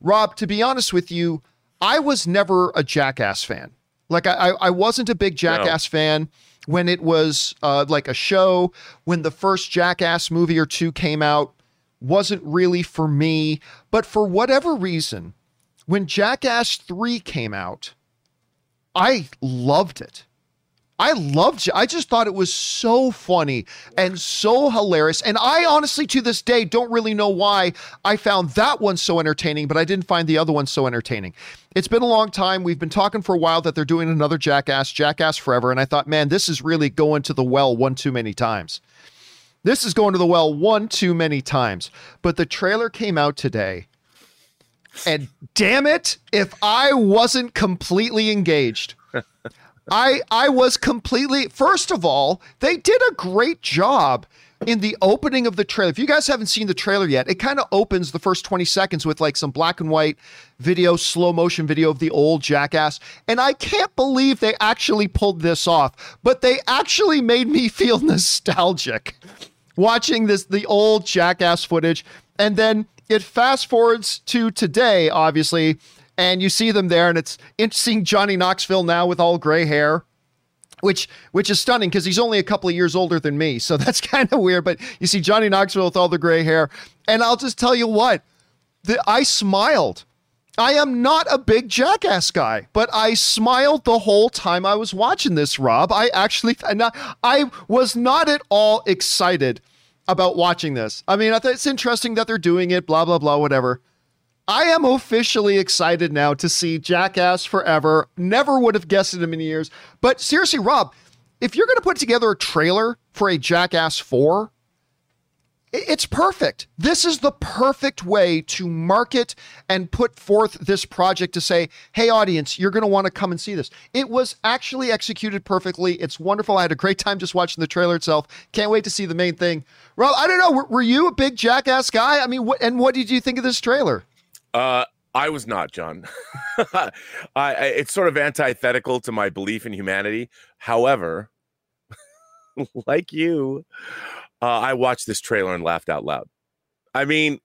Rob, to be honest with you, I was never a Jackass fan. Like I, I wasn't a big Jackass no. fan when it was uh, like a show. When the first Jackass movie or two came out, wasn't really for me. But for whatever reason, when Jackass three came out, I loved it. I loved it. I just thought it was so funny and so hilarious. And I honestly, to this day, don't really know why I found that one so entertaining, but I didn't find the other one so entertaining. It's been a long time. We've been talking for a while that they're doing another Jackass, Jackass Forever. And I thought, man, this is really going to the well one too many times. This is going to the well one too many times. But the trailer came out today. And damn it, if I wasn't completely engaged. I I was completely first of all, they did a great job in the opening of the trailer. If you guys haven't seen the trailer yet, it kind of opens the first 20 seconds with like some black and white video, slow motion video of the old Jackass. And I can't believe they actually pulled this off, but they actually made me feel nostalgic watching this the old Jackass footage. And then it fast forwards to today, obviously, and you see them there, and it's interesting. Johnny Knoxville now with all gray hair, which which is stunning because he's only a couple of years older than me, so that's kind of weird. But you see Johnny Knoxville with all the gray hair, and I'll just tell you what, the, I smiled. I am not a big jackass guy, but I smiled the whole time I was watching this, Rob. I actually, I was not at all excited about watching this. I mean, I it's interesting that they're doing it, blah, blah, blah, whatever. I am officially excited now to see Jackass Forever. Never would have guessed it in many years. But seriously, Rob, if you're going to put together a trailer for a Jackass 4, it's perfect. This is the perfect way to market and put forth this project to say, hey, audience, you're going to want to come and see this. It was actually executed perfectly. It's wonderful. I had a great time just watching the trailer itself. Can't wait to see the main thing. Rob, I don't know. Were, were you a big Jackass guy? I mean, and what did you think of this trailer? Uh, I was not, John. I, I, it's sort of antithetical to my belief in humanity. However, like you, uh, I watched this trailer and laughed out loud. I mean,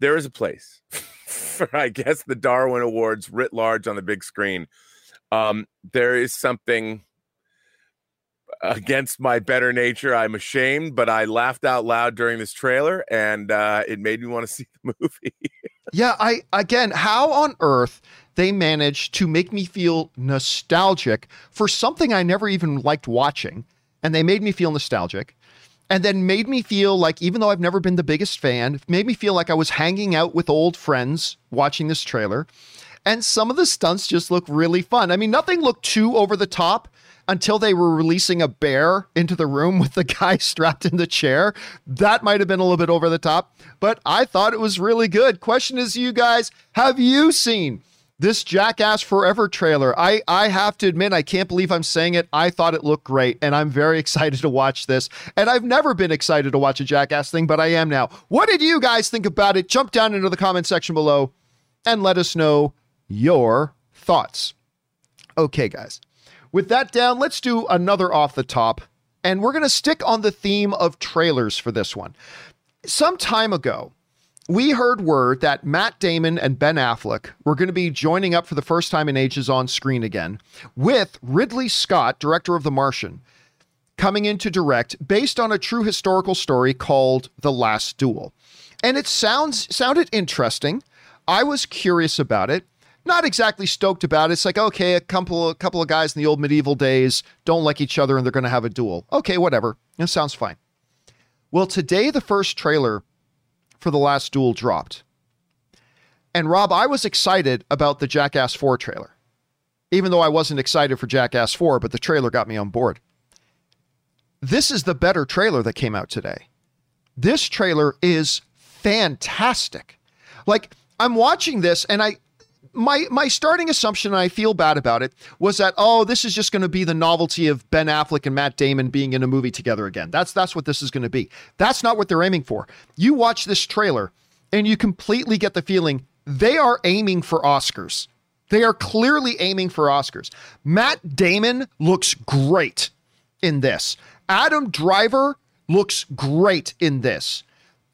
there is a place for, I guess, the Darwin Awards writ large on the big screen. Um, there is something against my better nature. I'm ashamed, but I laughed out loud during this trailer, and uh, it made me want to see the movie. Yeah, I again, how on earth they managed to make me feel nostalgic for something I never even liked watching, and they made me feel nostalgic. And then made me feel like, even though I've never been the biggest fan, made me feel like I was hanging out with old friends watching this trailer. And some of the stunts just look really fun. I mean, nothing looked too over the top, until they were releasing a bear into the room with the guy strapped in the chair. That might have been a little bit over the top, but I thought it was really good. Question is, you guys, have you seen this Jackass Forever trailer? I, I have to admit, I can't believe I'm saying it. I thought it looked great, and I'm very excited to watch this. And I've never been excited to watch a Jackass thing, but I am now. What did you guys think about it? Jump down into the comment section below and let us know your thoughts. Okay, guys. With that down, let's do another off the top. And we're going to stick on the theme of trailers for this one. Some time ago, we heard word that Matt Damon and Ben Affleck were going to be joining up for the first time in ages on screen again with Ridley Scott, director of The Martian, coming in to direct based on a true historical story called The Last Duel. And it sounds sounded interesting. I was curious about it not exactly stoked about it. It's like, okay, a couple a couple of guys in the old medieval days don't like each other and they're going to have a duel. Okay, whatever. It sounds fine. Well, today the first trailer for the last duel dropped. And Rob, I was excited about the Jackass 4 trailer. Even though I wasn't excited for Jackass 4, but the trailer got me on board. This is the better trailer that came out today. This trailer is fantastic. Like I'm watching this and I my my starting assumption, and I feel bad about it, was that oh, this is just going to be the novelty of Ben Affleck and Matt Damon being in a movie together again. That's that's what this is going to be. That's not what they're aiming for. You watch this trailer, and you completely get the feeling they are aiming for Oscars. They are clearly aiming for Oscars. Matt Damon looks great in this. Adam Driver looks great in this.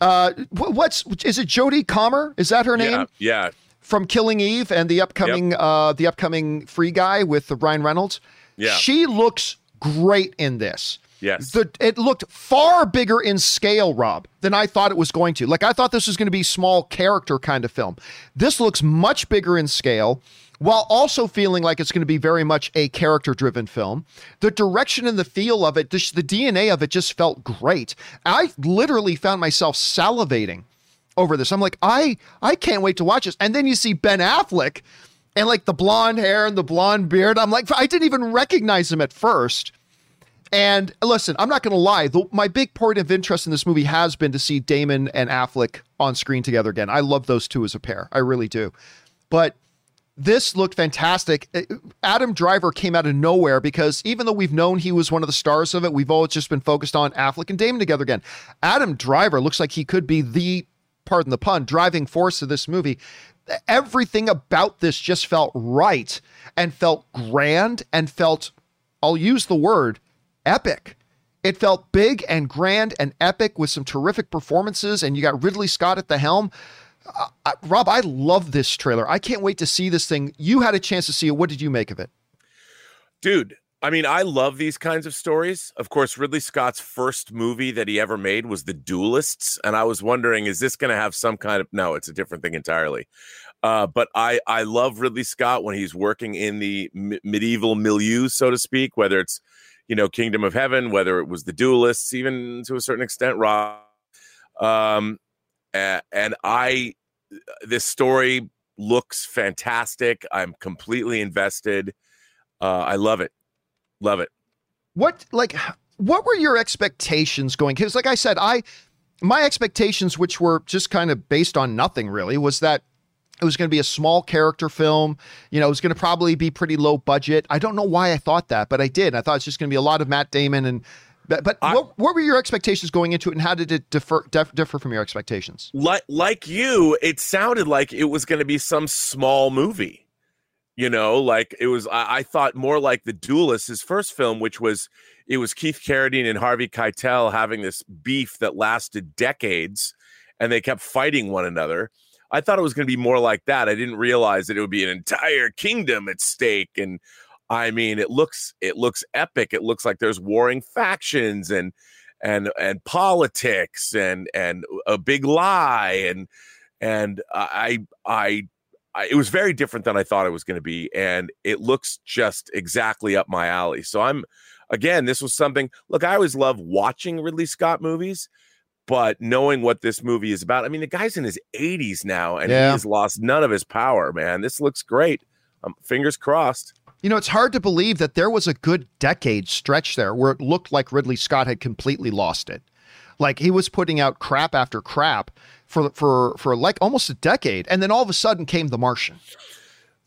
Uh, what's is it? Jodie Comer? Is that her name? Yeah. yeah from Killing Eve and the upcoming yep. uh the upcoming Free Guy with Ryan Reynolds. Yeah. She looks great in this. Yes. The, it looked far bigger in scale, Rob, than I thought it was going to. Like, I thought this was going to be small character kind of film. This looks much bigger in scale while also feeling like it's going to be very much a character driven film. The direction and the feel of it, the, the DNA of it just felt great. I literally found myself salivating over this. I'm like, I I can't wait to watch this. And then you see Ben Affleck and like the blonde hair and the blonde beard. I'm like, I didn't even recognize him at first. And listen, I'm not going to lie. The, my big point of interest in this movie has been to see Damon and Affleck on screen together again. I love those two as a pair. I really do. But this looked fantastic. Adam Driver came out of nowhere because even though we've known he was one of the stars of it, we've always just been focused on Affleck and Damon together again. Adam Driver looks like he could be the, pardon the pun, driving force of this movie. Everything about this just felt right and felt grand and felt, I'll use the word, epic. It felt big and grand and epic with some terrific performances, and you got Ridley Scott at the helm. Uh, Rob, I love this trailer. I can't wait to see this thing. You had a chance to see it. What did you make of it? Dude, I mean, I love these kinds of stories. Of course, Ridley Scott's first movie that he ever made was The Duelists, and I was wondering, is this going to have some kind of? No, it's a different thing entirely. Uh, but I I love Ridley Scott when he's working in the m- medieval milieu, so to speak. Whether it's you know Kingdom of Heaven, whether it was The Duelists, even to a certain extent, Rob. Um, and I this story looks fantastic. I'm completely invested. Uh, I love it. Love it. What like what were your expectations going? Because like I said, I my expectations, which were just kind of based on nothing really, was that it was going to be a small character film. You know, it was going to probably be pretty low budget. I don't know why I thought that, but I did. I thought it's just going to be a lot of Matt Damon and but, but I, what, what were your expectations going into it, and how did it differ dif- differ from your expectations? Like like you, it sounded like it was going to be some small movie. You know, like it was. I, I, thought more like the Duelist, his first film, which was it was Keith Carradine and Harvey Keitel having this beef that lasted decades, and they kept fighting one another. I thought it was going to be more like that. I didn't realize that it would be an entire kingdom at stake and I mean, it looks it looks epic. It looks like there's warring factions and and and politics and and a big lie and and I I, I it was very different than I thought it was going to be, and it looks just exactly up my alley. So I'm again, this was something. Look, I always love watching Ridley Scott movies, but knowing what this movie is about, I mean, the guy's in his 80s now, and yeah. he has lost none of his power. Man, this looks great. Um, fingers crossed. You know, it's hard to believe that there was a good decade stretch there where it looked like Ridley Scott had completely lost it. Like he was putting out crap after crap for for for like almost a decade, and then all of a sudden came The Martian.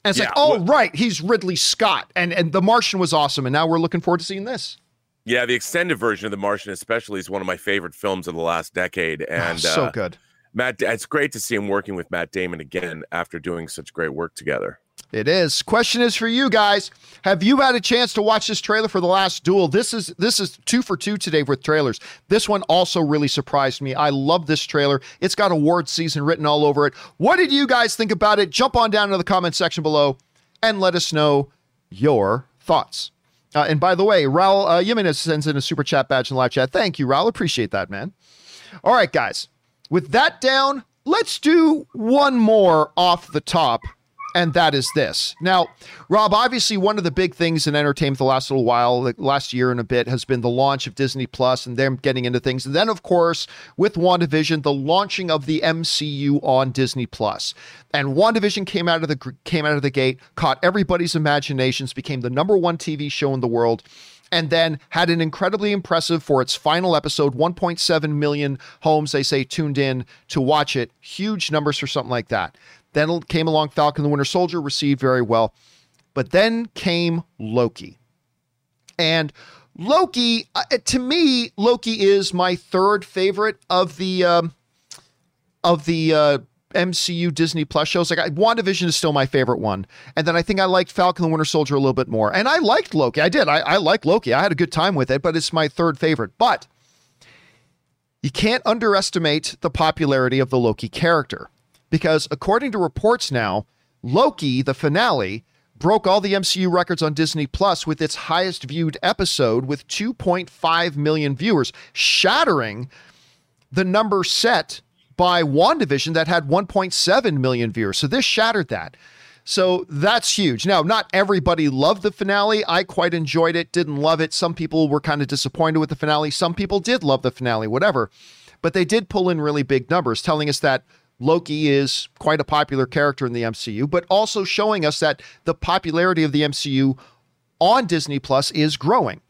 And it's yeah, like, oh well, right, he's Ridley Scott, and and The Martian was awesome, and now we're looking forward to seeing this. Yeah, the extended version of The Martian, especially, is one of my favorite films of the last decade, oh, and oh, so uh, good. Matt, it's great to see him working with Matt Damon again after doing such great work together. It is. Question is for you guys. Have you had a chance to watch this trailer for the last duel? This is this is two for two today with trailers. This one also really surprised me. I love this trailer. It's got award season written all over it. What did you guys think about it? Jump on down to the comment section below and let us know your thoughts. Uh, and by the way, Raul uh, Jimenez sends in a super chat badge in live chat. Thank you, Raul. Appreciate that, man. All right, guys. With that down, let's do one more off the top and that is this. Now, Rob, obviously, one of the big things in entertainment the last little while, the last year and a bit, has been the launch of Disney Plus and them getting into things. And then, of course, with WandaVision, the launching of the MCU on Disney Plus. And WandaVision came out of the came out of the gate, caught everybody's imaginations, became the number one TV show in the world and then had an incredibly impressive for its final episode 1.7 million homes they say tuned in to watch it huge numbers for something like that then came along Falcon the Winter Soldier, received very well. But then came Loki. And Loki, uh, to me, Loki is my third favorite of the um, of the uh, MCU Disney Plus shows. Like I, WandaVision is still my favorite one, and then I think I liked Falcon the Winter Soldier a little bit more. And I liked Loki. I did. I, I liked Loki. I had a good time with it, but it's my third favorite. But you can't underestimate the popularity of the Loki character because according to reports now, Loki, the finale, broke all the MCU records on Disney Plus with its highest viewed episode with 2.5 million viewers, shattering the number set by WandaVision that had 1.7 million viewers. So this shattered that. So that's huge. Now, not everybody loved the finale. I quite enjoyed it, didn't love it. Some people were kind of disappointed with the finale. Some people did love the finale, whatever. But they did pull in really big numbers, telling us that Loki is quite a popular character in the MCU, but also showing us that the popularity of the MCU on Disney Plus is growing.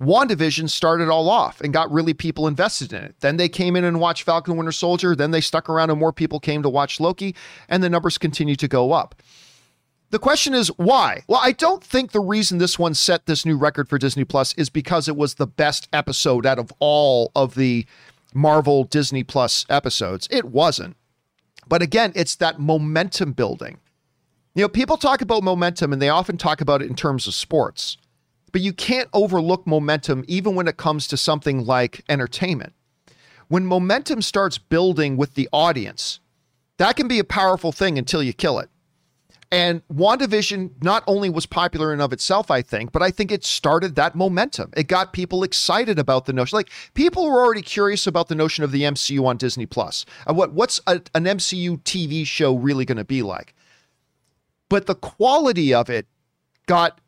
WandaVision started all off and got really people invested in it. Then they came in and watched Falcon Winter Soldier. Then they stuck around and more people came to watch Loki, and the numbers continue to go up. The question is why? Well, I don't think the reason this one set this new record for Disney Plus is because it was the best episode out of all of the Marvel Disney Plus episodes. It wasn't. But again, it's that momentum building. You know, people talk about momentum and they often talk about it in terms of sports, but you can't overlook momentum even when it comes to something like entertainment. When momentum starts building with the audience, that can be a powerful thing until you kill it. And WandaVision not only was popular in of itself, I think, but I think it started that momentum. It got people excited about the notion. Like people were already curious about the notion of the MCU on Disney Plus. Uh, what what's a, an MCU TV show really going to be like? But the quality of it got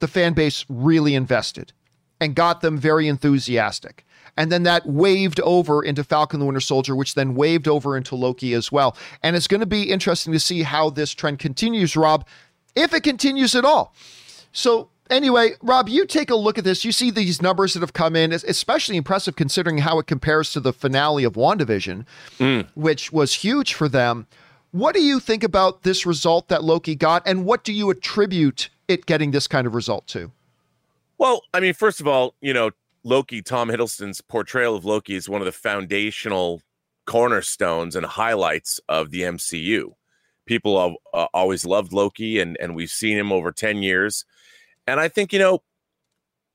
the fan base really invested and got them very enthusiastic. And then that waved over into Falcon the Winter Soldier, which then waved over into Loki as well. And it's going to be interesting to see how this trend continues, Rob, if it continues at all. So, anyway, Rob, you take a look at this. You see these numbers that have come in, it's especially impressive considering how it compares to the finale of WandaVision, mm. which was huge for them. What do you think about this result that Loki got, and what do you attribute it getting this kind of result to? Well, I mean, first of all, you know, Loki, Tom Hiddleston's portrayal of Loki is one of the foundational cornerstones and highlights of the MCU. People have uh, always loved Loki, and and we've seen him over ten years. And I think you know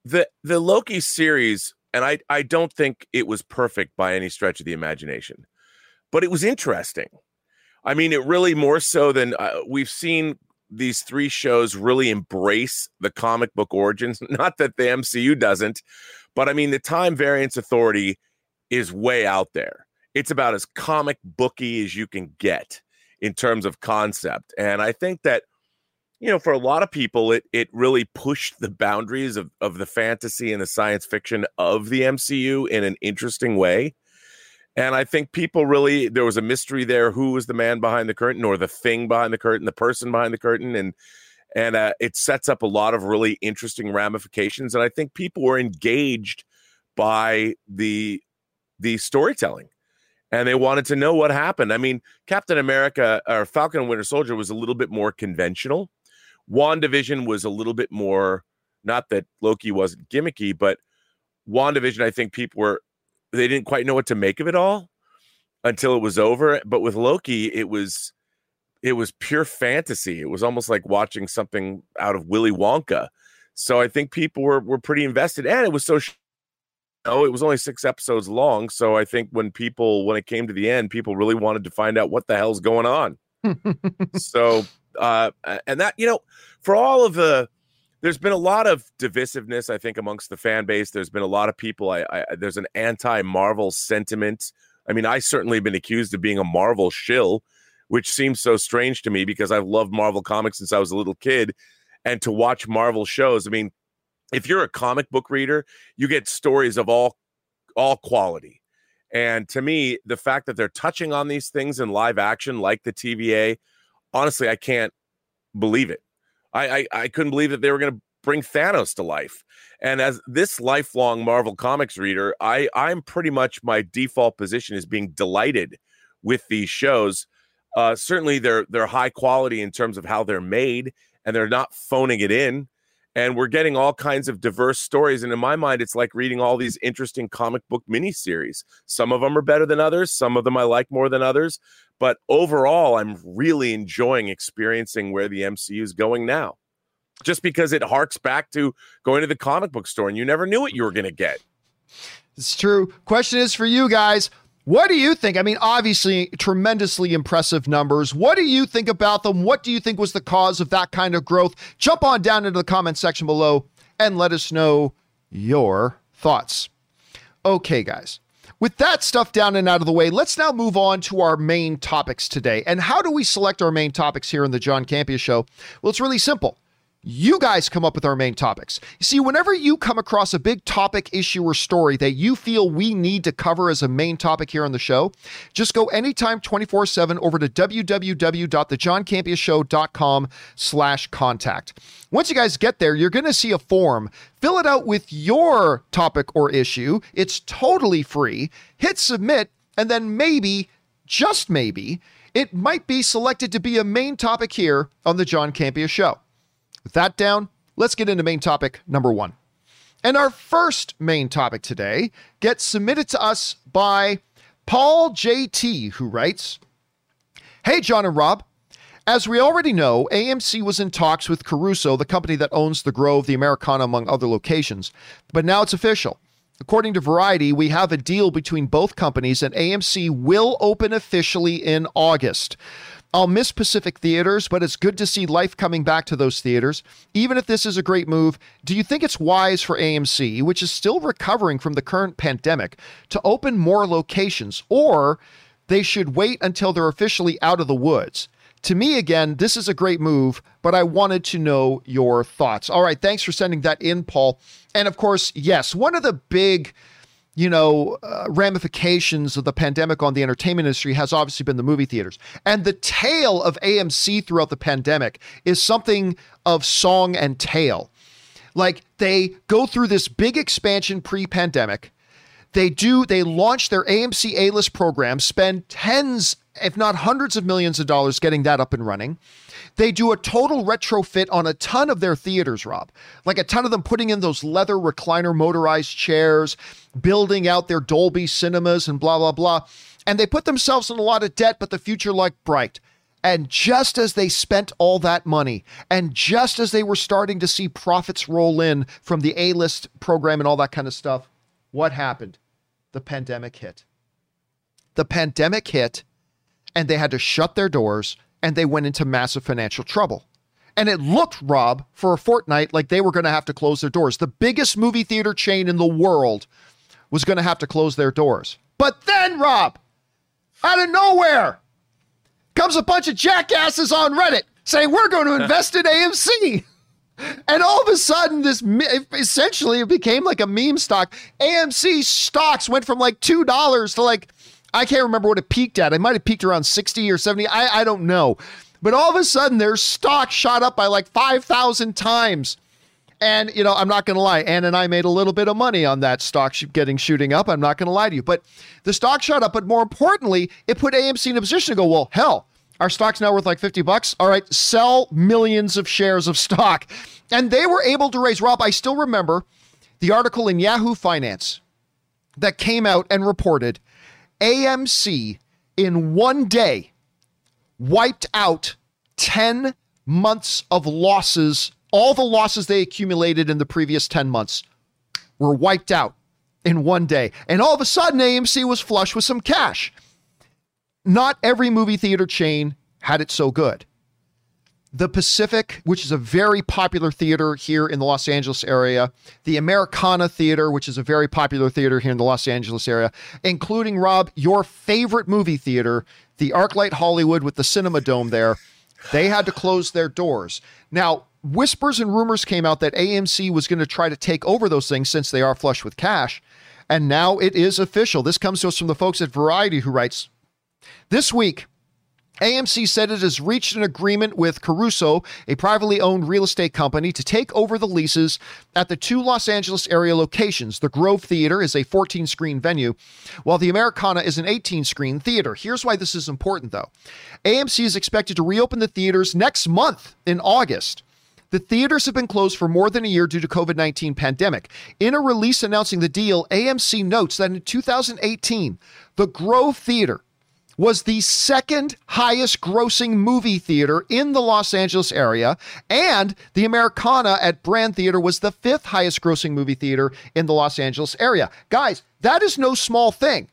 the the Loki series, and I I don't think it was perfect by any stretch of the imagination, but it was interesting. I mean, it really more so than uh, we've seen these three shows really embrace the comic book origins. Not that the MCU doesn't, but I mean, the time variance authority is way out there. It's about as comic booky as you can get in terms of concept. And I think that, you know, for a lot of people, it it really pushed the boundaries of, of the fantasy and the science fiction of the MCU in an interesting way. And I think people really there was a mystery there who was the man behind the curtain or the thing behind the curtain, the person behind the curtain. And and uh, it sets up a lot of really interesting ramifications. And I think people were engaged by the the storytelling, and they wanted to know what happened. I mean, Captain America or Falcon and Winter Soldier was a little bit more conventional. WandaVision was a little bit more. Not that Loki wasn't gimmicky, but WandaVision, I think people were they didn't quite know what to make of it all until it was over. But with Loki, it was it was pure fantasy. It was almost like watching something out of Willy Wonka. So I think people were were pretty invested, and it was so. Oh, it was only six episodes long, so I think when people when it came to the end, people really wanted to find out what the hell's going on. so, uh, and that you know, for all of the, there's been a lot of divisiveness, I think, amongst the fan base. There's been a lot of people. I, I there's an anti-Marvel sentiment. I mean, I certainly have been accused of being a Marvel shill which seems so strange to me because I've loved Marvel comics since I was a little kid. And to watch Marvel shows, I mean, if you're a comic book reader, you get stories of all all quality. And to me, the fact that they're touching on these things in live action, like the TVA, honestly, I can't believe it. I I, I couldn't believe that they were going to bring Thanos to life. And as this lifelong Marvel Comics reader, I I'm pretty much my default position is being delighted with these shows uh, certainly, they're they're high quality in terms of how they're made, and they're not phoning it in. And we're getting all kinds of diverse stories. And in my mind, it's like reading all these interesting comic book miniseries. Some of them are better than others. Some of them I like more than others. But overall, I'm really enjoying experiencing where the MCU is going now. Just because it harks back to going to the comic book store and you never knew what you were going to get. It's true. Question is for you guys What do you think? I mean, obviously, tremendously impressive numbers. What do you think about them? What do you think was the cause of that kind of growth? Jump on down into the comment section below and let us know your thoughts. Okay, guys. With that stuff down and out of the way, let's now move on to our main topics today. And how do we select our main topics here in the John Campea Show? Well, it's really simple you guys come up with our main topics. You see, whenever you come across a big topic, issue, or story that you feel we need to cover as a main topic here on the show, just go anytime 24-7 over to www.thejohncampeashow.com slash contact. Once you guys get there, you're going to see a form. Fill it out with your topic or issue. It's totally free. Hit submit, and then maybe, just maybe, it might be selected to be a main topic here on the John Campea Show. With that down, let's get into main topic number one. And our first main topic today gets submitted to us by Paul JT, who writes Hey, John and Rob. As we already know, AMC was in talks with Caruso, the company that owns the Grove, the Americana, among other locations. But now it's official. According to Variety, we have a deal between both companies, and AMC will open officially in August. I'll miss Pacific theaters, but it's good to see life coming back to those theaters. Even if this is a great move, do you think it's wise for AMC, which is still recovering from the current pandemic, to open more locations, or they should wait until they're officially out of the woods? To me, again, this is a great move, but I wanted to know your thoughts. All right, thanks for sending that in, Paul. And of course, yes, one of the big you know, uh, ramifications of the pandemic on the entertainment industry has obviously been the movie theaters. And the tale of AMC throughout the pandemic is something of song and tale. Like they go through this big expansion pre pandemic. They do, they launch their AMC A list program, spend tens, if not hundreds of millions of dollars getting that up and running. They do a total retrofit on a ton of their theaters, Rob. Like a ton of them putting in those leather recliner motorized chairs, building out their Dolby cinemas and blah, blah, blah. And they put themselves in a lot of debt, but the future looked bright. And just as they spent all that money, and just as they were starting to see profits roll in from the A list program and all that kind of stuff, what happened? The pandemic hit. The pandemic hit, and they had to shut their doors and they went into massive financial trouble. And it looked, Rob, for a fortnight like they were going to have to close their doors. The biggest movie theater chain in the world was going to have to close their doors. But then, Rob, out of nowhere, comes a bunch of jackasses on Reddit saying, We're going to invest in AMC. And all of a sudden, this essentially it became like a meme stock. AMC stocks went from like $2 to like I can't remember what it peaked at. It might have peaked around 60 or 70. I, I don't know. But all of a sudden, their stock shot up by like 5,000 times. And, you know, I'm not going to lie. Ann and I made a little bit of money on that stock getting shooting up. I'm not going to lie to you. But the stock shot up. But more importantly, it put AMC in a position to go, well, hell, our stock's now worth like 50 bucks. All right, sell millions of shares of stock. And they were able to raise, Rob, I still remember the article in Yahoo Finance that came out and reported AMC in one day wiped out 10 months of losses. All the losses they accumulated in the previous 10 months were wiped out in one day. And all of a sudden, AMC was flush with some cash. Not every movie theater chain had it so good the Pacific, which is a very popular theater here in the Los Angeles area, the Americana Theater, which is a very popular theater here in the Los Angeles area, including Rob, your favorite movie theater, the ArcLight Hollywood with the Cinerama Dome there. They had to close their doors. Now, whispers and rumors came out that AMC was going to try to take over those things since they are flush with cash. And now it is official. This comes to us from the folks at Variety who writes This week, AMC said it has reached an agreement with Caruso, a privately owned real estate company, to take over the leases at the two Los Angeles area locations. The Grove Theater is a 14 screen venue, while the Americana is an 18 screen theater. Here's why this is important, though AMC is expected to reopen the theaters next month in August. The theaters have been closed for more than a year due to COVID-19 pandemic. In a release announcing the deal, AMC notes that in 2018, the Grove Theater was the second highest grossing movie theater in the Los Angeles area, and the Americana at Brand Theater was the fifth highest grossing movie theater in the Los Angeles area. Guys, that is no small thing.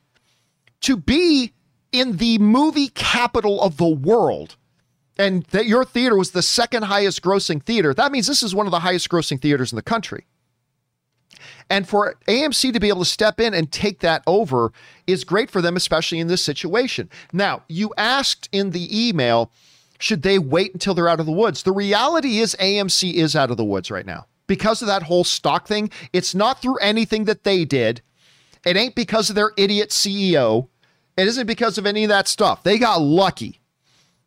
to be in the movie capital of the world and that your theater was the second highest grossing theater, that means this is one of the highest grossing theaters in the country. And for AMC to be able to step in and take that over is great for them, especially in this situation. Now, you asked in the email, should they wait until they're out of the woods? The reality is, AMC is out of the woods right now because of that whole stock thing. It's not through anything that they did, it ain't because of their idiot CEO. It isn't because of any of that stuff. They got lucky.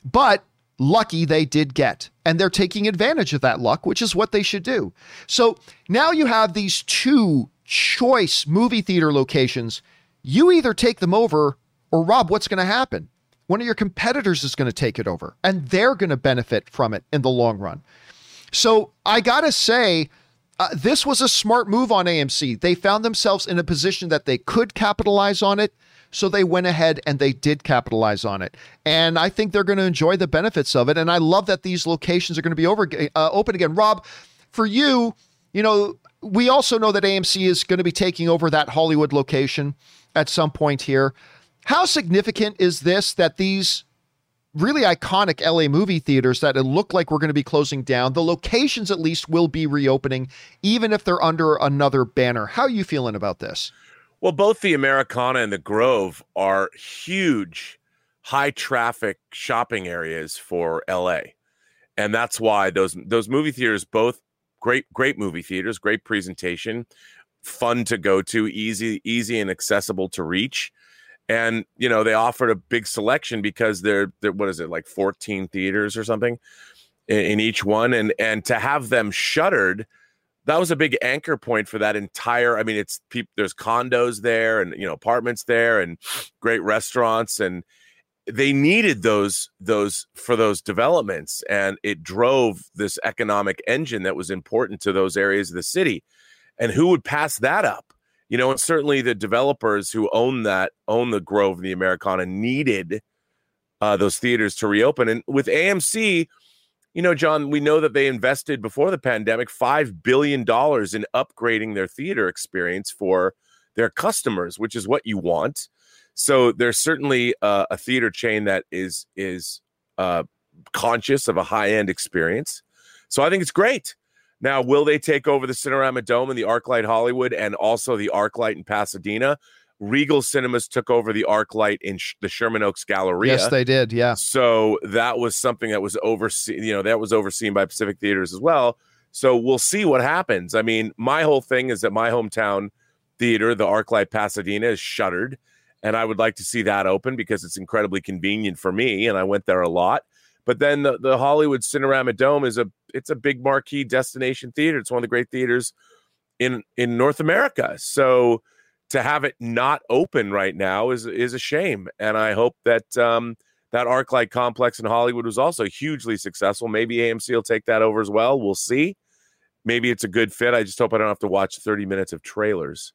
But lucky they did get. And they're taking advantage of that luck, which is what they should do. So now you have these two choice movie theater locations. You either take them over, or Rob, what's going to happen? One of your competitors is going to take it over, and they're going to benefit from it in the long run. So I got to say, uh, this was a smart move on AMC. They found themselves in a position that they could capitalize on it. So they went ahead and they did capitalize on it. And I think they're going to enjoy the benefits of it. And I love that these locations are going to be over uh, open again. Rob, for you, you know, we also know that AMC is going to be taking over that Hollywood location at some point here. How significant is this that these really iconic LA movie theaters that it look like we're going to be closing down, the locations at least will be reopening, even if they're under another banner? How are you feeling about this? Well, both the Americana and the Grove are huge, high traffic shopping areas for LA. And that's why those those movie theaters both great great movie theaters, great presentation, fun to go to, easy easy and accessible to reach. And you know, they offered a big selection because they're, they're what is it, like 14 theaters or something in, in each one and and to have them shuttered that was a big anchor point for that entire i mean it's people there's condos there and you know apartments there and great restaurants and they needed those those for those developments and it drove this economic engine that was important to those areas of the city. And who would pass that up? You know and certainly the developers who own that own the grove and the americana needed uh, those theaters to reopen. And with amc you know, John, we know that they invested before the pandemic $5 billion in upgrading their theater experience for their customers, which is what you want. So there's certainly uh, a theater chain that is is uh, conscious of a high end experience. So I think it's great. Now, will they take over the Cinerama Dome and the ArcLight Hollywood and also the ArcLight in Pasadena? Regal Cinemas took over the ArcLight in sh- the Sherman Oaks Galleria. Yes, they did. Yeah. So that was something that was overseen. You know, that was overseen by Pacific Theaters as well. So we'll see what happens. I mean, my whole thing is that my hometown theater, the ArcLight Pasadena, is shuttered, and I would like to see that open because it's incredibly convenient for me, and I went there a lot. But then the, the Hollywood Cinerama Dome is a it's a big marquee destination theater. It's one of the great theaters in in North America. So to have it not open right now is is a shame. And I hope that um, that ArcLight complex in Hollywood was also hugely successful. Maybe AMC will take that over as well. We'll see. Maybe it's a good fit. I just hope I don't have to watch 30 minutes of trailers.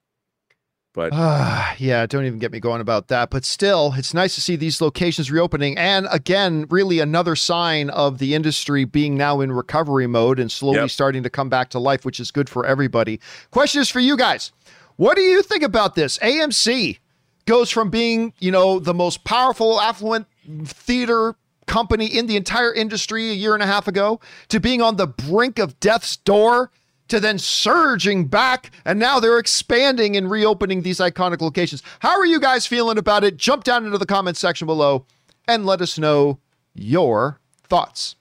But uh, yeah, don't even get me going about that. But still, it's nice to see these locations reopening. And again, really another sign of the industry being now in recovery mode and slowly yep. starting to come back to life, which is good for everybody. Question is for you guys. What do you think about this? AMC goes from being, you know, the most powerful, affluent theater company in the entire industry a year and a half ago to being on the brink of death's door to then surging back and now they're expanding and reopening these iconic locations. How are you guys feeling about it? Jump down into the comment section below and let us know your thoughts.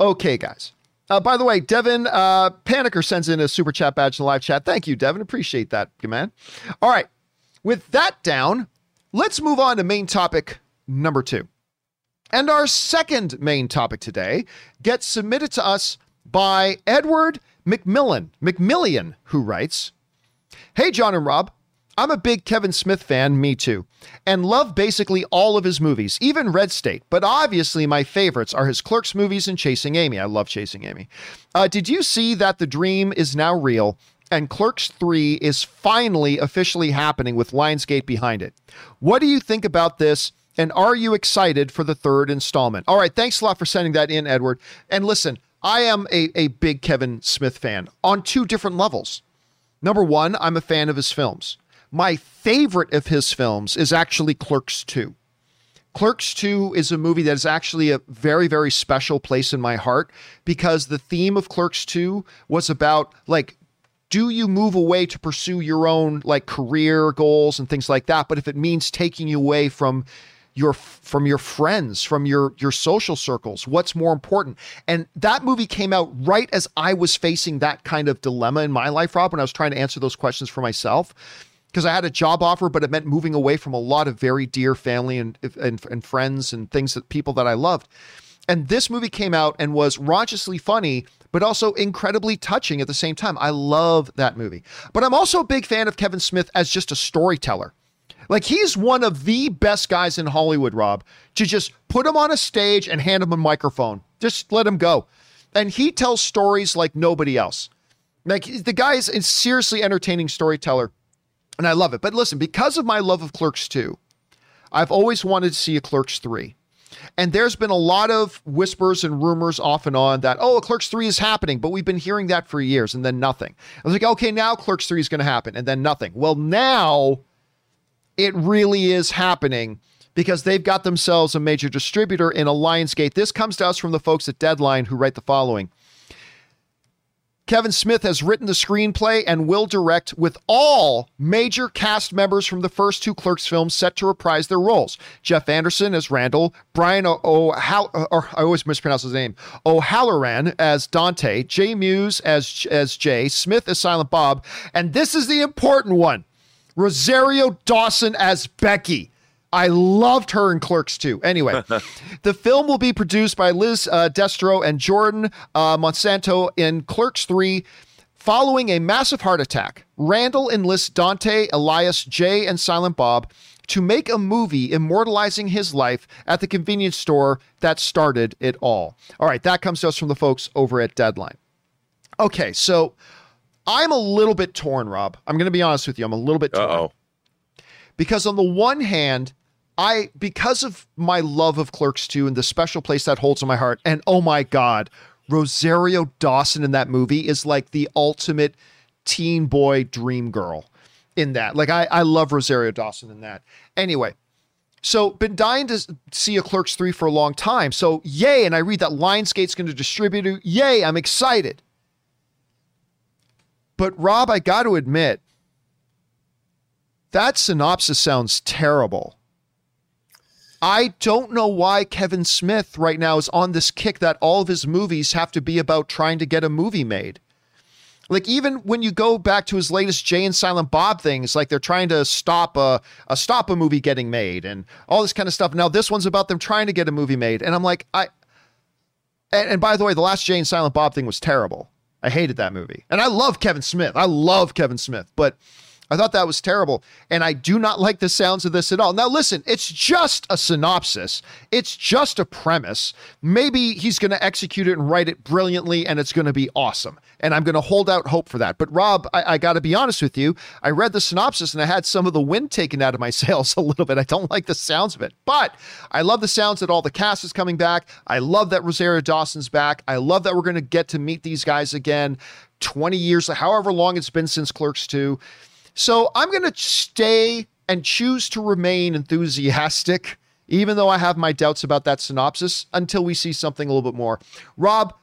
Okay, guys. Uh, by the way, Devin uh, Panicker sends in a super chat badge in the live chat. Thank you, Devin. Appreciate that, man. All right. With that down, let's move on to main topic number two. And our second main topic today gets submitted to us by Edward McMillan, McMillian, who writes Hey, John and Rob. I'm a big Kevin Smith fan, me too, and love basically all of his movies, even Red State. But obviously, my favorites are his Clerks movies and Chasing Amy. I love Chasing Amy. Uh, did you see that the dream is now real and Clerks 3 is finally officially happening with Lionsgate behind it? What do you think about this? And are you excited for the third installment? All right, thanks a lot for sending that in, Edward. And listen, I am a, a big Kevin Smith fan on two different levels. Number one, I'm a fan of his films. My favorite of his films is actually Clerks 2. Clerks 2 is a movie that is actually a very, very special place in my heart because the theme of Clerks 2 was about like, do you move away to pursue your own like career goals and things like that? But if it means taking you away from your from your friends, from your your social circles, what's more important? And that movie came out right as I was facing that kind of dilemma in my life, Rob, when I was trying to answer those questions for myself because I had a job offer, but it meant moving away from a lot of very dear family and, and, and friends and things that people that I loved. And this movie came out and was raunciously funny, but also incredibly touching at the same time. I love that movie. But I'm also a big fan of Kevin Smith as just a storyteller. Like he's one of the best guys in Hollywood, Rob, to just put him on a stage and hand him a microphone. Just let him go. And he tells stories like nobody else. Like the guy is a seriously entertaining storyteller and I love it. But listen, because of my love of Clerks 2, I've always wanted to see a Clerks 3. And there's been a lot of whispers and rumors off and on that, oh, a Clerks 3 is happening, but we've been hearing that for years and then nothing. I was like, okay, now Clerks 3 is going to happen and then nothing. Well, now it really is happening because they've got themselves a major distributor in a Lionsgate. This comes to us from the folks at Deadline who write the following. Kevin Smith has written the screenplay and will direct with all major cast members from the first two Clerks films set to reprise their roles. Jeff Anderson as Randall, Brian o-, or I always mispronounce his name, O'Halloran as Dante, Jason Mewes as as Jay, Smith as Silent Bob, and this is the important one. Rosario Dawson as Becky. I loved her in Clerks too. Anyway, the film will be produced by Liz uh, Destro and Jordan uh, Monsanto in Clerks 3. Following a massive heart attack, Randall enlists Dante, Elias, Jay, and Silent Bob to make a movie immortalizing his life at the convenience store that started it all. All right, that comes to us from the folks over at Deadline. Okay, so I'm a little bit torn, Rob. I'm going to be honest with you. I'm a little bit torn. Uh-oh. Because on the one hand, I because of my love of Clerks 2 and the special place that holds in my heart, and oh my god, Rosario Dawson in that movie is like the ultimate teen boy dream girl in that. Like I, I love Rosario Dawson in that. Anyway, so been dying to see a Clerks 3 for a long time. So yay, and I read that Lionsgate's going to distribute it. Yay, I'm excited. But Rob, I got to admit, that synopsis sounds terrible. I don't know why Kevin Smith right now is on this kick that all of his movies have to be about trying to get a movie made. Like even when you go back to his latest Jay and Silent Bob things, like they're trying to stop a, a stop a movie getting made and all this kind of stuff. Now this one's about them trying to get a movie made, and I'm like, I. And, and by the way, the last Jay and Silent Bob thing was terrible. I hated that movie, and I love Kevin Smith. I love Kevin Smith, but I thought that was terrible. And I do not like the sounds of this at all. Now, listen, it's just a synopsis, it's just a premise. Maybe he's going to execute it and write it brilliantly, and it's going to be awesome. And I'm going to hold out hope for that. But, Rob, I, I got to be honest with you. I read the synopsis and I had some of the wind taken out of my sails a little bit. I don't like the sounds of it. But I love the sounds that all the cast is coming back. I love that Rosario Dawson's back. I love that we're going to get to meet these guys again 20 years, however long it's been since Clerks 2. So I'm going to stay and choose to remain enthusiastic, even though I have my doubts about that synopsis, until we see something a little bit more. Rob,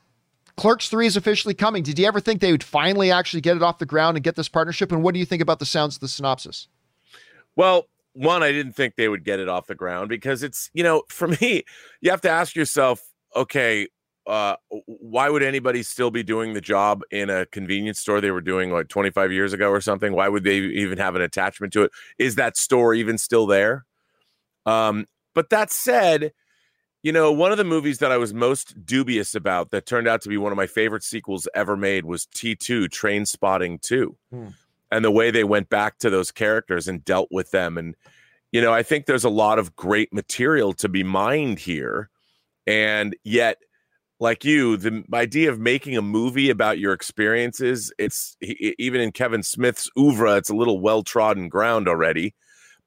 Clerks 3 is officially coming. Did you ever think they would finally actually get it off the ground and get this partnership? And what do you think about the sounds of the synopsis? Well, one, I didn't think they would get it off the ground because it's, you know, for me, you have to ask yourself, okay, uh, why would anybody still be doing the job in a convenience store they were doing like 25 years ago or something? Why would they even have an attachment to it? Is that store even still there? Um, but that said, you know, one of the movies that I was most dubious about that turned out to be one of my favorite sequels ever made was T2 Trainspotting 2. Hmm. And the way they went back to those characters and dealt with them. And, you know, I think there's a lot of great material to be mined here. And yet, like you, the idea of making a movie about your experiences, it's even in Kevin Smith's oeuvre, it's a little well trodden ground already.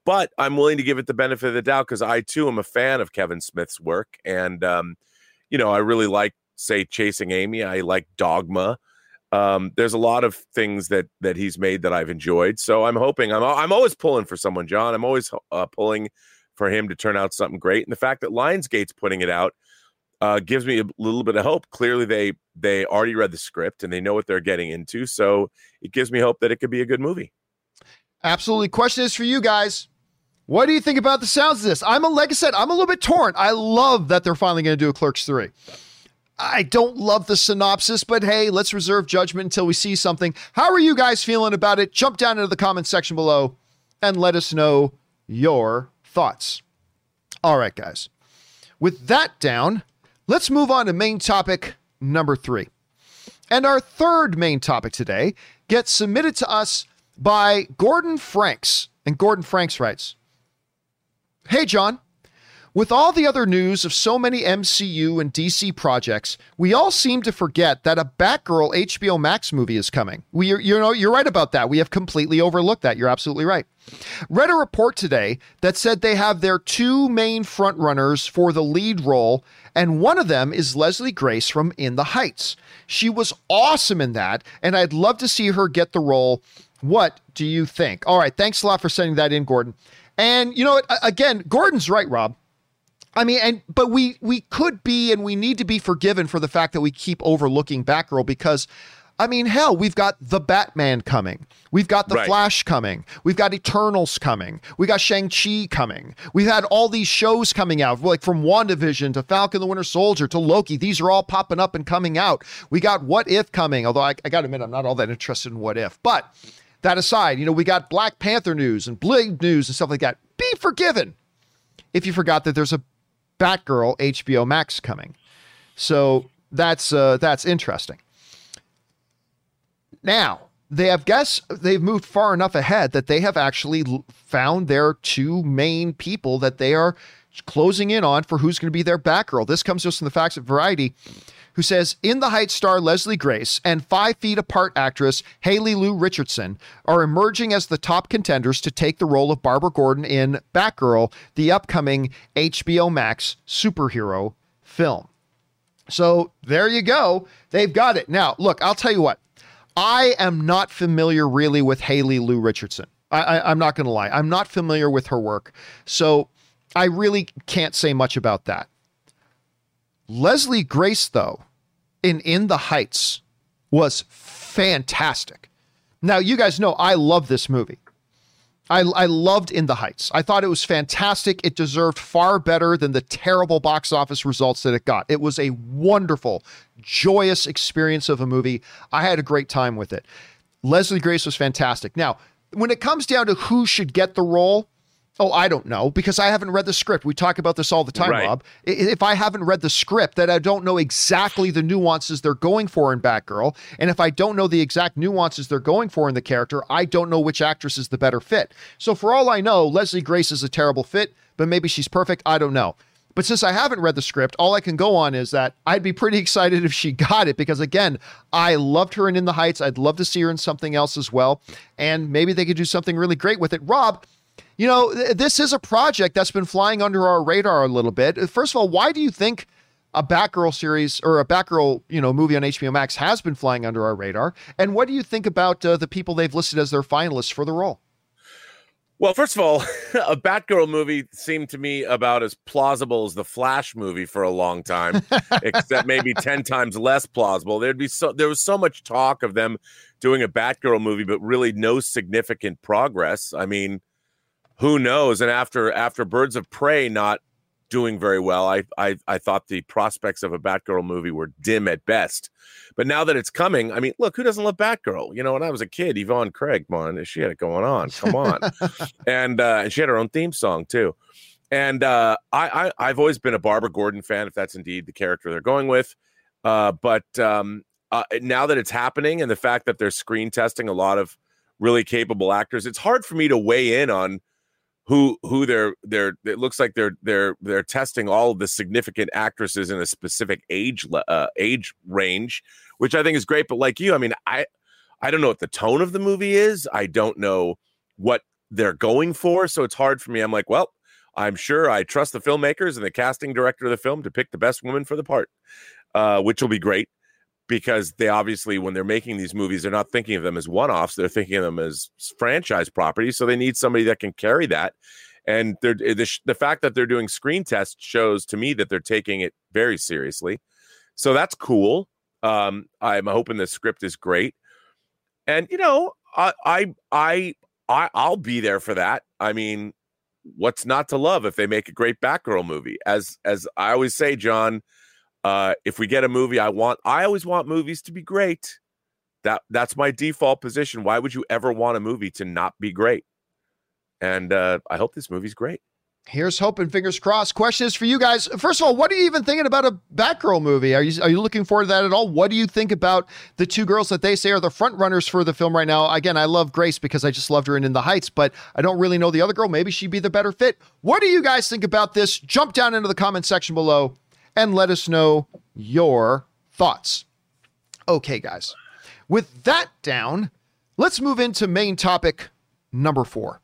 But I'm willing to give it the benefit of the doubt because I too am a fan of Kevin Smith's work. And, um, you know, I really like, say, Chasing Amy. I like Dogma. Um, there's a lot of things that that he's made that I've enjoyed. So I'm hoping I'm I'm always pulling for someone, John. I'm always uh, pulling for him to turn out something great. And the fact that Lionsgate's putting it out uh, gives me a little bit of hope. Clearly, they they already read the script and they know what they're getting into. So it gives me hope that it could be a good movie. Absolutely. Question is for you guys. What do you think about the sounds of this? I'm a like I said, I'm a little bit torn. I love that they're finally going to do a Clerks 3. I don't love the synopsis, but hey, let's reserve judgment until we see something. How are you guys feeling about it? Jump down into the comment section below and let us know your thoughts. All right, guys. With that down, let's move on to main topic number three. And our third main topic today gets submitted to us by Gordon Franks. And Gordon Franks writes Hey, John. With all the other news of so many MCU and DC projects, we all seem to forget that a Batgirl HBO Max movie is coming. We, you know, you're right about that. We have completely overlooked that. You're absolutely right. Read a report today that said they have their two main frontrunners for the lead role, and one of them is Leslie Grace from In the Heights. She was awesome in that, and I'd love to see her get the role. What do you think? All right, thanks a lot for sending that in, Gordon. And you know what? Again, Gordon's right, Rob. I mean, and but we we could be and we need to be forgiven for the fact that we keep overlooking Batgirl because I mean, hell, we've got the Batman coming. We've got the right. Flash coming. We've got Eternals coming. We got Shang-Chi coming. We've had all these shows coming out, like from WandaVision to Falcon the Winter Soldier to Loki. These are all popping up and coming out. We got What If coming, although I, I got to admit, I'm not all that interested in What If. But that aside, you know, we got Black Panther news and Blade news and stuff like that. Be forgiven if you forgot that there's a Batgirl HBO Max coming. So that's uh, that's interesting. Now they have guess they've moved far enough ahead that they have actually found their two main people that they are closing in on for who's going to be their Batgirl. This comes just from the facts of Variety who says In the Heights star Leslie Grace and Five Feet Apart actress Haley Lu Richardson are emerging as the top contenders to take the role of Barbara Gordon in Batgirl, the upcoming HBO Max superhero film. So there you go. They've got it. Now, look, I'll tell you what. I am not familiar really with Haley Lu Richardson. I, am not going to lie. I'm not familiar with her work. So I really can't say much about that. Leslie Grace, though, in In the Heights was fantastic. Now, you guys know I love this movie. I, I loved In the Heights. I thought it was fantastic. It deserved far better than the terrible box office results that it got. It was a wonderful, joyous experience of a movie. I had a great time with it. Leslie Grace was fantastic. Now, when it comes down to who should get the role, Oh, I don't know because I haven't read the script. We talk about this all the time, right. Rob. If I haven't read the script, that I don't know exactly the nuances they're going for in Batgirl, and if I don't know the exact nuances they're going for in the character, I don't know which actress is the better fit. So for all I know, Leslie Grace is a terrible fit, but maybe she's perfect. I don't know. But since I haven't read the script, all I can go on is that I'd be pretty excited if she got it because, again, I loved her in In the Heights. I'd love to see her in something else as well. And maybe they could do something really great with it. Rob, you know, this is a project that's been flying under our radar a little bit. First of all, why do you think a Batgirl series or a Batgirl, you know, movie on HBO Max has been flying under our radar? And what do you think about uh, the people they've listed as their finalists for the role? Well, first of all, a Batgirl movie seemed to me about as plausible as the Flash movie for a long time, except maybe 10 times less plausible. There'd be so there was so much talk of them doing a Batgirl movie, but really no significant progress. I mean, who knows? And after after Birds of Prey not doing very well, I I I thought the prospects of a Batgirl movie were dim at best. But now that it's coming, I mean, look, who doesn't love Batgirl? You know, when I was a kid, Yvonne Craig, man, she had it going on. Come on, and uh, and she had her own theme song too. And uh, I, I I've always been a Barbara Gordon fan, if that's indeed the character they're going with. Uh, but um, uh, now that it's happening, and the fact that they're screen testing a lot of really capable actors, it's hard for me to weigh in on who who they're they're it looks like they're they're they're testing all the significant actresses in a specific age uh, age range which i think is great but like you i mean i i don't know what the tone of the movie is. I don't know what they're going for so it's hard for me. I'm like well i'm sure i trust the filmmakers and the casting director of the film to pick the best woman for the part uh, which will be great because they obviously, when they're making these movies, they're not thinking of them as one offs. They're thinking of them as franchise properties. So they need somebody that can carry that. And they're, the, the fact that they're doing screen tests shows to me that they're taking it very seriously. So that's cool. Um, I'm hoping the script is great. And, you know, I, I, I, I, I'll be there for that. I mean, what's not to love if they make a great Batgirl movie? As, as I always say, John, uh, if we get a movie, I want I always want movies to be great. That that's my default position. Why would you ever want a movie to not be great? And uh, I hope this movie's great. Here's hoping, fingers crossed. Question is for you guys. First of all, what are you even thinking about a Batgirl movie? Are you are you looking forward to that at all? What do you think about the two girls that they say are the front runners for the film right now? Again, I love Grace because I just loved her in In the Heights, but I don't really know the other girl. Maybe she'd be the better fit. What do you guys think about this? Jump down into the comment section below and let us know your thoughts. Okay, guys, with that down, let's move into main topic number four.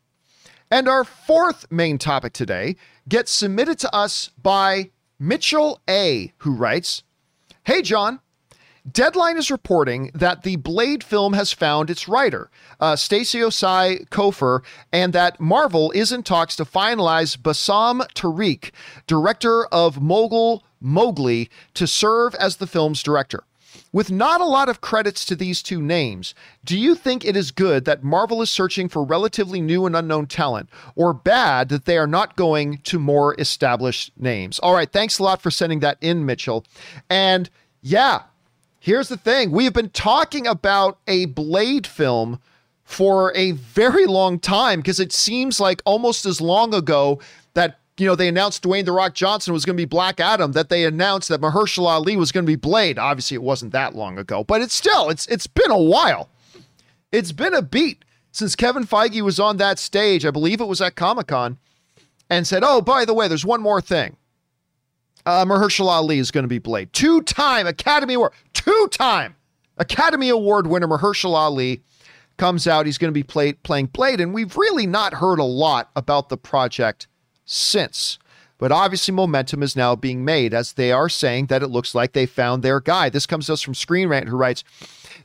And our fourth main topic today gets submitted to us by Mitchell A., who writes Hey, John. Deadline is reporting that the Blade film has found its writer, uh, Stacy Osei Kuffour, and that Marvel is in talks to finalize Bassam Tariq, director of Mogul Mowgli to serve as the film's director. With not a lot of credits to these two names, do you think it is good that Marvel is searching for relatively new and unknown talent, or bad that they are not going to more established names? All right, thanks a lot for sending that in, Mitchell. And yeah, here's the thing we have been talking about a Blade film for a very long time because it seems like almost as long ago you know, they announced Dwayne The Rock Johnson was going to be Black Adam, that they announced that Mahershala Ali was going to be Blade. Obviously, it wasn't that long ago, but it's still, it's it's been a while. It's been a beat since Kevin Feige was on that stage. I believe it was at Comic Con and said, oh, by the way, there's one more thing. Uh, Mahershala Ali is going to be Blade. Two time Academy Award, two time Academy Award winner Mahershala Ali comes out. He's going to be play, playing Blade. And we've really not heard a lot about the project since. But obviously, momentum is now being made as they are saying that it looks like they found their guy. This comes to us from Screen Rant, who writes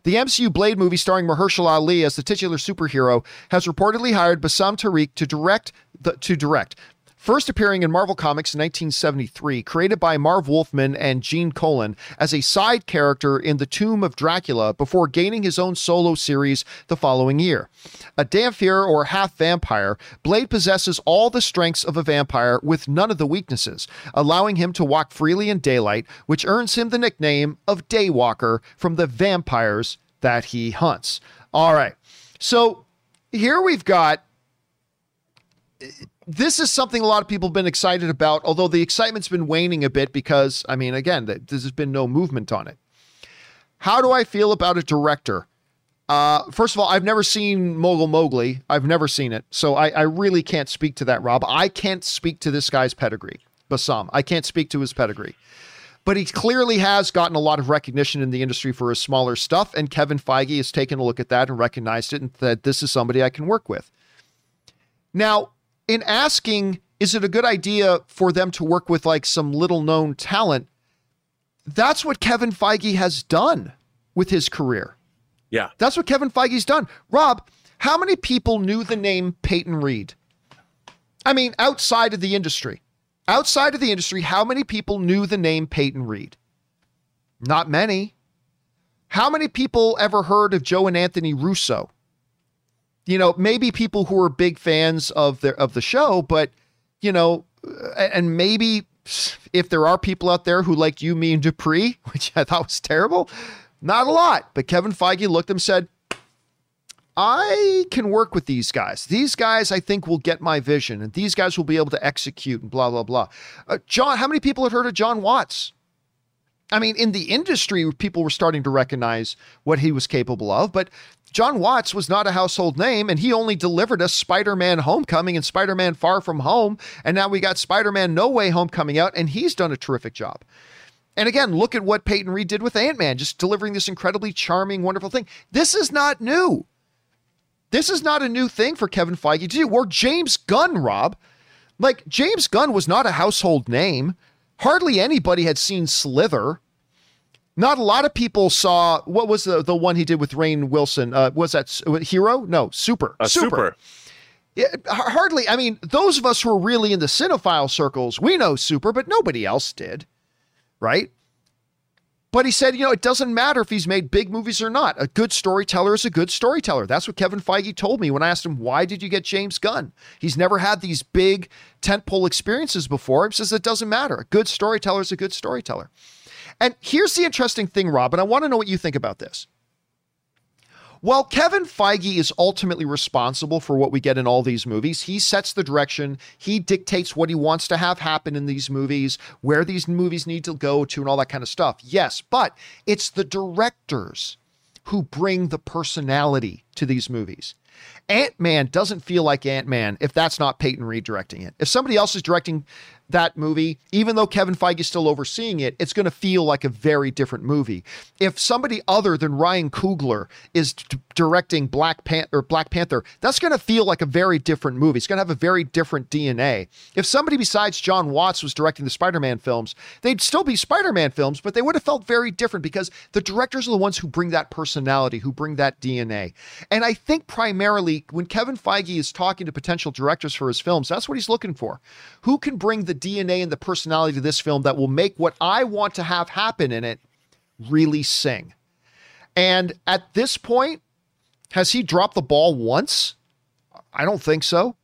The MCU Blade movie starring Mahershala Ali as the titular superhero has reportedly hired Bassam Tariq to direct. The, to direct. First appearing in Marvel Comics in 1973, created by Marv Wolfman and Gene Colan as a side character in The Tomb of Dracula before gaining his own solo series the following year. A Dhampir or half vampire, Blade possesses all the strengths of a vampire with none of the weaknesses, allowing him to walk freely in daylight, which earns him the nickname of Daywalker from the vampires that he hunts. All right. So here we've got this is something a lot of people have been excited about, although the excitement's been waning a bit because, I mean, again, there's been no movement on it. How do I feel about a director? Uh, first of all, I've never seen Mogul Mowgli. I've never seen it. So I, I really can't speak to that, Rob. I can't speak to this guy's pedigree, Bassam. I can't speak to his pedigree. But he clearly has gotten a lot of recognition in the industry for his smaller stuff. And Kevin Feige has taken a look at that and recognized it and that this is somebody I can work with. Now, in asking, is it a good idea for them to work with like some little known talent? That's what Kevin Feige has done with his career. Yeah. That's what Kevin Feige's done. Rob, how many people knew the name Peyton Reed? I mean, outside of the industry. Outside of the industry, how many people knew the name Peyton Reed? Not many. How many people ever heard of Joe and Anthony Russo? You know, maybe people who are big fans of the of the show, but you know, and maybe if there are people out there who liked you, me, and Dupree, which I thought was terrible, not a lot. But Kevin Feige looked and said, I can work with these guys. These guys, I think, will get my vision, and these guys will be able to execute, and blah blah blah. Uh, John, how many people had heard of Jon Watts? I mean, in the industry, people were starting to recognize what he was capable of, but Jon Watts was not a household name, and he only delivered us Spider Man Homecoming and Spider Man Far From Home. And now we got Spider Man No Way Home coming out, and he's done a terrific job. And again, look at what Peyton Reed did with Ant Man, just delivering this incredibly charming, wonderful thing. This is not new. This is not a new thing for Kevin Feige to do. Or James Gunn, Rob. Like, James Gunn was not a household name. Hardly anybody had seen Slither. Not a lot of people saw what was the the one he did with Rainn Wilson. Uh, was that Hero? No, Super. A super. super. Yeah, hardly. I mean, those of us who are really in the cinephile circles, we know Super, but nobody else did, right? But he said, you know, it doesn't matter if he's made big movies or not. A good storyteller is a good storyteller. That's what Kevin Feige told me when I asked him, why did you get James Gunn? He's never had these big tentpole experiences before. He says it doesn't matter. A good storyteller is a good storyteller. And here's the interesting thing, Rob, and I want to know what you think about this. While Kevin Feige is ultimately responsible for what we get in all these movies, he sets the direction, he dictates what he wants to have happen in these movies, where these movies need to go to, and all that kind of stuff. Yes, but it's the directors who bring the personality to these movies. Ant Man doesn't feel like Ant Man if that's not Peyton Reed directing it. If somebody else is directing that movie, even though Kevin Feige is still overseeing it, it's going to feel like a very different movie. If somebody other than Ryan Coogler is directing Black Panther Black Panther, that's going to feel like a very different movie. It's going to have a very different DNA. If somebody besides Jon Watts was directing the Spider-Man films, they'd still be Spider-Man films, but they would have felt very different because the directors are the ones who bring that personality, who bring that DNA. And I think primarily when Kevin Feige is talking to potential directors for his films, that's what he's looking for. Who can bring the DNA and the personality to this film that will make what I want to have happen in it really sing. And at this point, has he dropped the ball once? I don't think so.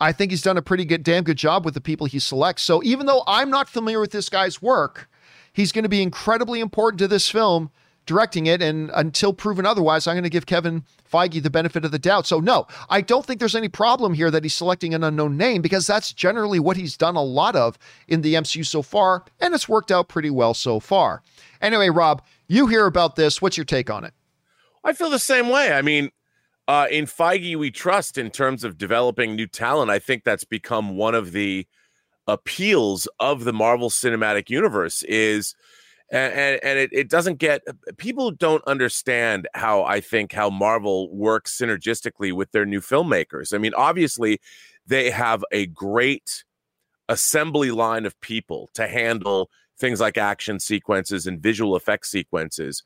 I think he's done a pretty good, damn good job with the people he selects. So even though I'm not familiar with this guy's work, he's going to be incredibly important to this film directing it. And until proven otherwise, I'm going to give Kevin Feige the benefit of the doubt. So, no, I don't think there's any problem here that he's selecting an unknown name because that's generally what he's done a lot of in the MCU so far. And it's worked out pretty well so far. Anyway, Rob, you hear about this. What's your take on it? I feel the same way. I mean, uh, in Feige, we trust in terms of developing new talent. I think that's become one of the appeals of the Marvel Cinematic Universe is – and and it, it doesn't get people don't understand how I think how Marvel works synergistically with their new filmmakers. I mean, obviously, they have a great assembly line of people to handle things like action sequences and visual effects sequences.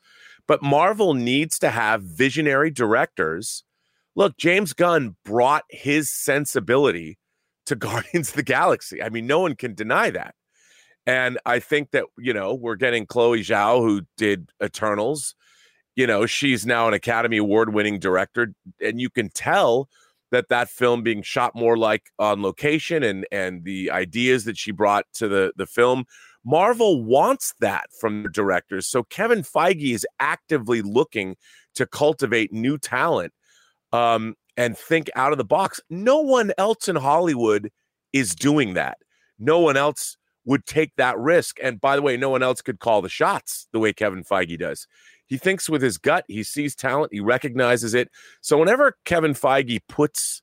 But Marvel needs to have visionary directors. Look, James Gunn brought his sensibility to Guardians of the Galaxy. I mean, no one can deny that. And I think that, you know, we're getting Chloe Zhao, who did Eternals. You know, she's now an Academy Award winning director. And you can tell that that film being shot more like on location and and the ideas that she brought to the the film Marvel wants that from the directors. So Kevin Feige is actively looking to cultivate new talent um, and think out of the box. No one else in Hollywood is doing that. No one else would take that risk. And by the way, no one else could call the shots the way Kevin Feige does. He thinks with his gut, he sees talent, he recognizes it. So whenever Kevin Feige puts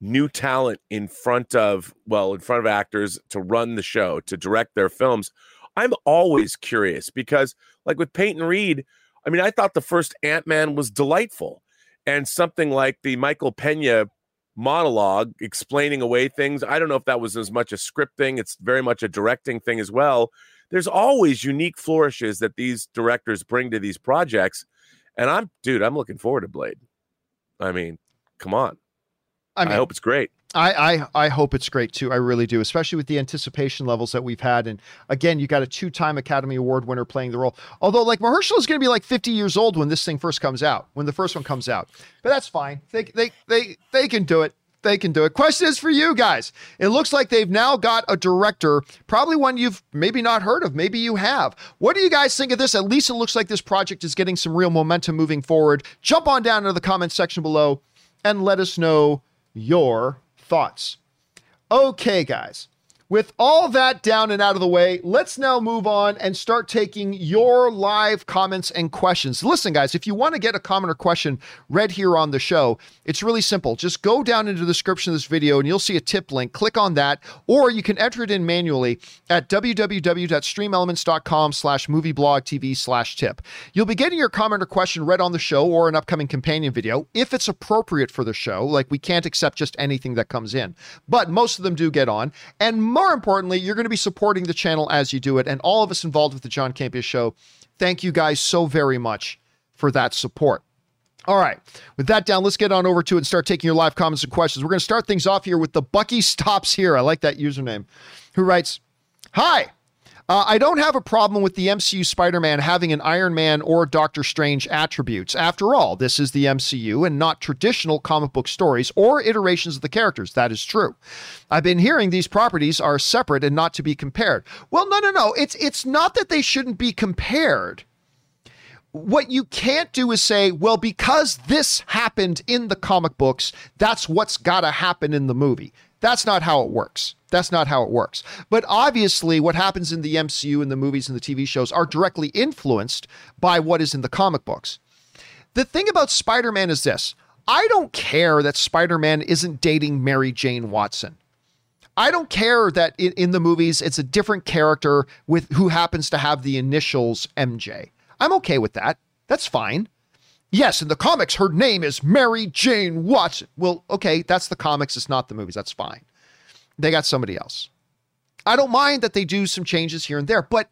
new talent in front of, well, in front of actors to run the show, to direct their films, I'm always curious because, like with Peyton Reed, I mean, I thought the first Ant Man was delightful. And something like the Michael Pena monologue explaining away things. I don't know if that was as much a script thing, it's very much a directing thing as well. There's always unique flourishes that these directors bring to these projects. And I'm, dude, I'm looking forward to Blade. I mean, come on. I, mean, I hope it's great. I, I I hope it's great too. I really do, especially with the anticipation levels that we've had. And again, you got a two-time Academy Award winner playing the role. Although, like Mahershala is going to be like 50 years old when this thing first comes out, when the first one comes out. But that's fine. They they they they can do it. They can do it. Question is for you guys. It looks like they've now got a director, probably one you've maybe not heard of. Maybe you have. What do you guys think of this? At least it looks like this project is getting some real momentum moving forward. Jump on down into the comment section below and let us know your thoughts. Okay, guys. With all that down and out of the way, let's now move on and start taking your live comments and questions. Listen, guys, if you want to get a comment or question read here on the show, it's really simple. Just go down into the description of this video and you'll see a tip link. Click on that, or you can enter it in manually at www.streamelements.com slash movieblogtv slash tip. You'll be getting your comment or question read on the show or an upcoming companion video if it's appropriate for the show. Like we can't accept just anything that comes in, but most of them do get on. And more importantly, you're going to be supporting the channel as you do it. And all of us involved with the John Campea Show Thank you guys so very much for that support. All right. With that down, let's get on over to it and start taking your live comments and questions. We're going to start things off here with the Bucky Stops Here. I like that username. Who writes, Hi. Uh, I don't have a problem with the MCU Spider Man having an Iron Man or Doctor Strange attributes. After all, this is the MCU and not traditional comic book stories or iterations of the characters. That is true. I've been hearing these properties are separate and not to be compared. Well, no, no, no. It's it's not that they shouldn't be compared. What you can't do is say, well, because this happened in the comic books, that's what's got to happen in the movie. That's not how it works. That's not how it works. But obviously, what happens in the MCU and the movies and the TV shows are directly influenced by what is in the comic books. The thing about Spider Man is this I don't care that Spider Man isn't dating Mary Jane Watson. I don't care that in, in, the movies it's a different character with who happens to have the initials MJ. I'm okay with that. That's fine. Yes, in the comics, her name is Mary Jane Watson. Well, okay, that's the comics, it's not the movies. That's fine. They got somebody else. I don't mind that they do some changes here and there, but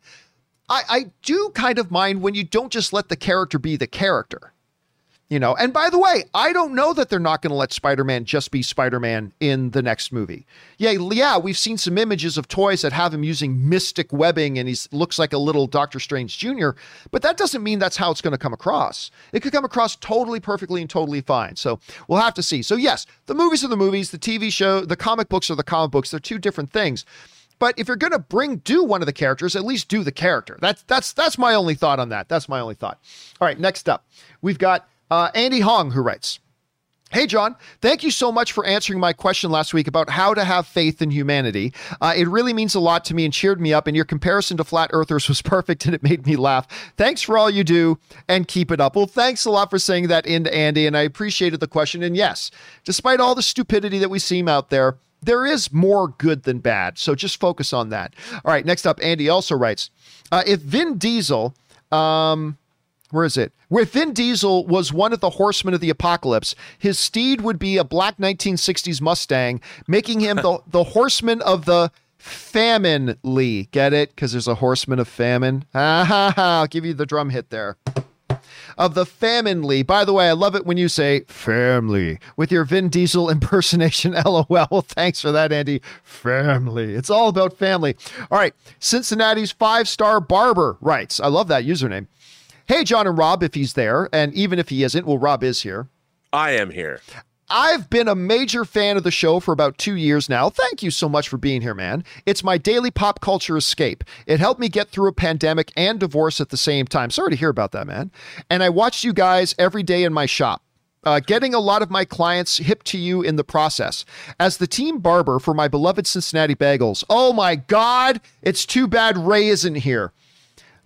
I, I do kind of mind when you don't just let the character be the character. You know, and by the way, I don't know that they're not going to let Spider-Man just be Spider-Man in the next movie. Yeah, yeah, we've seen some images of toys that have him using mystic webbing and he looks like a little Doctor Strange Jr., but that doesn't mean that's how it's going to come across. It could come across totally perfectly and totally fine. So, we'll have to see. So, yes, the movies are the movies, the TV show, the comic books are the comic books. They're two different things. But if you're going to bring do one of the characters, at least do the character. That's that's that's my only thought on that. That's my only thought. All right, next up. We've got uh, Andy Hong, who writes, Hey, John, thank you so much for answering my question last week about how to have faith in humanity. Uh, it really means a lot to me and cheered me up, and your comparison to flat earthers was perfect and it made me laugh. Thanks for all you do and keep it up. Well, thanks a lot for saying that into Andy, and I appreciated the question. And yes, despite all the stupidity that we seem out there, there is more good than bad. So just focus on that. All right, next up, Andy also writes uh, If Vin Diesel, um, where is it? Where Vin Diesel was one of the horsemen of the apocalypse, his steed would be a black 1960s Mustang, making him the, the horseman of the famine Lee. Get it? Because there's a horseman of famine. Ha ha ha. I'll give you the drum hit there. Of the famine Lee. By the way, I love it when you say family with your Vin Diesel impersonation. LOL. Thanks for that, Andy. Family. It's all about family. All right. Cincinnati's five star barber writes. I love that username. Hey, John and Rob, if he's there, and even if he isn't, well, Rob is here. I am here. I've been a major fan of the show for about two years now. Thank you so much for being here, man. It's my daily pop culture escape. It helped me get through a pandemic and divorce at the same time. Sorry to hear about that, man. And I watched you guys every day in my shop. Uh, getting a lot of my clients hip to you in the process. As the team barber for my beloved Cincinnati Bengals, oh my God, it's too bad Ray isn't here.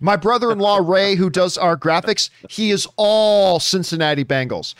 My brother in law, Ray, who does our graphics, he is all Cincinnati Bengals.